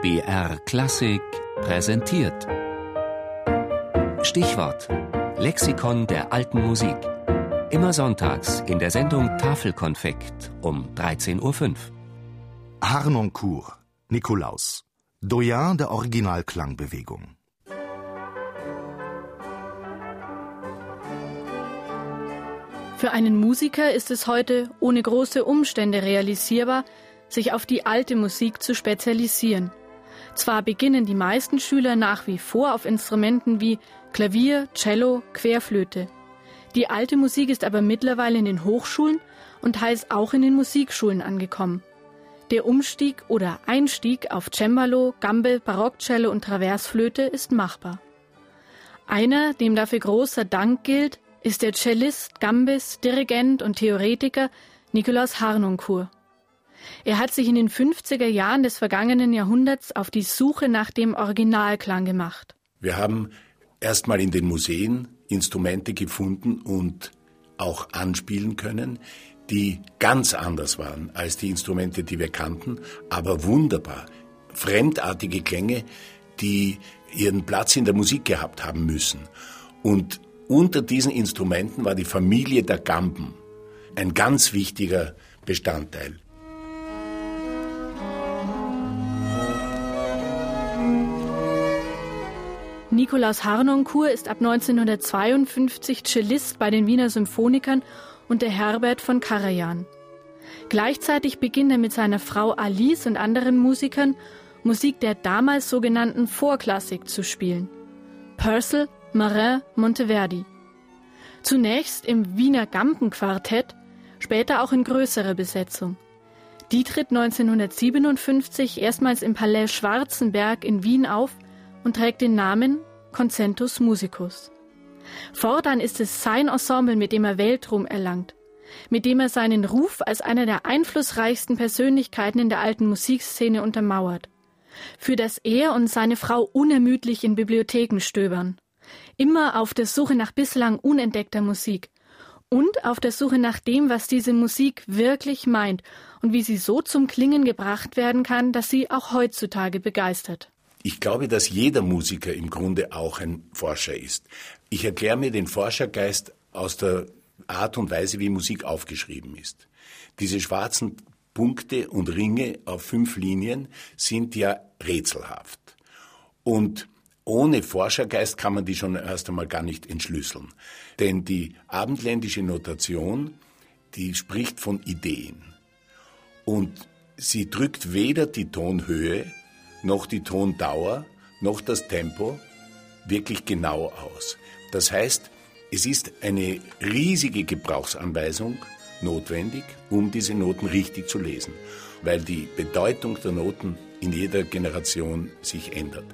BR Klassik präsentiert. Stichwort: Lexikon der alten Musik. Immer sonntags in der Sendung Tafelkonfekt um 13.05 Uhr. Harnoncourt, Nikolaus. Doyen der Originalklangbewegung. Für einen Musiker ist es heute ohne große Umstände realisierbar, sich auf die alte Musik zu spezialisieren. Zwar beginnen die meisten Schüler nach wie vor auf Instrumenten wie Klavier, Cello, Querflöte. Die alte Musik ist aber mittlerweile in den Hochschulen und heißt auch in den Musikschulen angekommen. Der Umstieg oder Einstieg auf Cembalo, Gambe, Barockcello und Traversflöte ist machbar. Einer, dem dafür großer Dank gilt, ist der Cellist, Gambis, Dirigent und Theoretiker Nikolaus Harnoncourt. Er hat sich in den 50er Jahren des vergangenen Jahrhunderts auf die Suche nach dem Originalklang gemacht. Wir haben erstmal in den Museen Instrumente gefunden und auch anspielen können, die ganz anders waren als die Instrumente, die wir kannten, aber wunderbar. Fremdartige Klänge, die ihren Platz in der Musik gehabt haben müssen. Und unter diesen Instrumenten war die Familie der Gamben ein ganz wichtiger Bestandteil. Nikolaus Harnoncourt ist ab 1952 Cellist bei den Wiener Symphonikern unter Herbert von Karajan. Gleichzeitig beginnt er mit seiner Frau Alice und anderen Musikern Musik der damals sogenannten Vorklassik zu spielen. Purcell, Marin, Monteverdi. Zunächst im Wiener Gampenquartett, später auch in größerer Besetzung. Die tritt 1957 erstmals im Palais Schwarzenberg in Wien auf und trägt den Namen Concentus Musicus. Fortan ist es sein Ensemble, mit dem er Weltruhm erlangt, mit dem er seinen Ruf als einer der einflussreichsten Persönlichkeiten in der alten Musikszene untermauert, für das er und seine Frau unermüdlich in Bibliotheken stöbern, immer auf der Suche nach bislang unentdeckter Musik und auf der Suche nach dem, was diese Musik wirklich meint und wie sie so zum Klingen gebracht werden kann, dass sie auch heutzutage begeistert. Ich glaube, dass jeder Musiker im Grunde auch ein Forscher ist. Ich erkläre mir den Forschergeist aus der Art und Weise, wie Musik aufgeschrieben ist. Diese schwarzen Punkte und Ringe auf fünf Linien sind ja rätselhaft. Und ohne Forschergeist kann man die schon erst einmal gar nicht entschlüsseln. Denn die abendländische Notation, die spricht von Ideen. Und sie drückt weder die Tonhöhe noch die Tondauer, noch das Tempo wirklich genau aus. Das heißt, es ist eine riesige Gebrauchsanweisung notwendig, um diese Noten richtig zu lesen, weil die Bedeutung der Noten in jeder Generation sich ändert.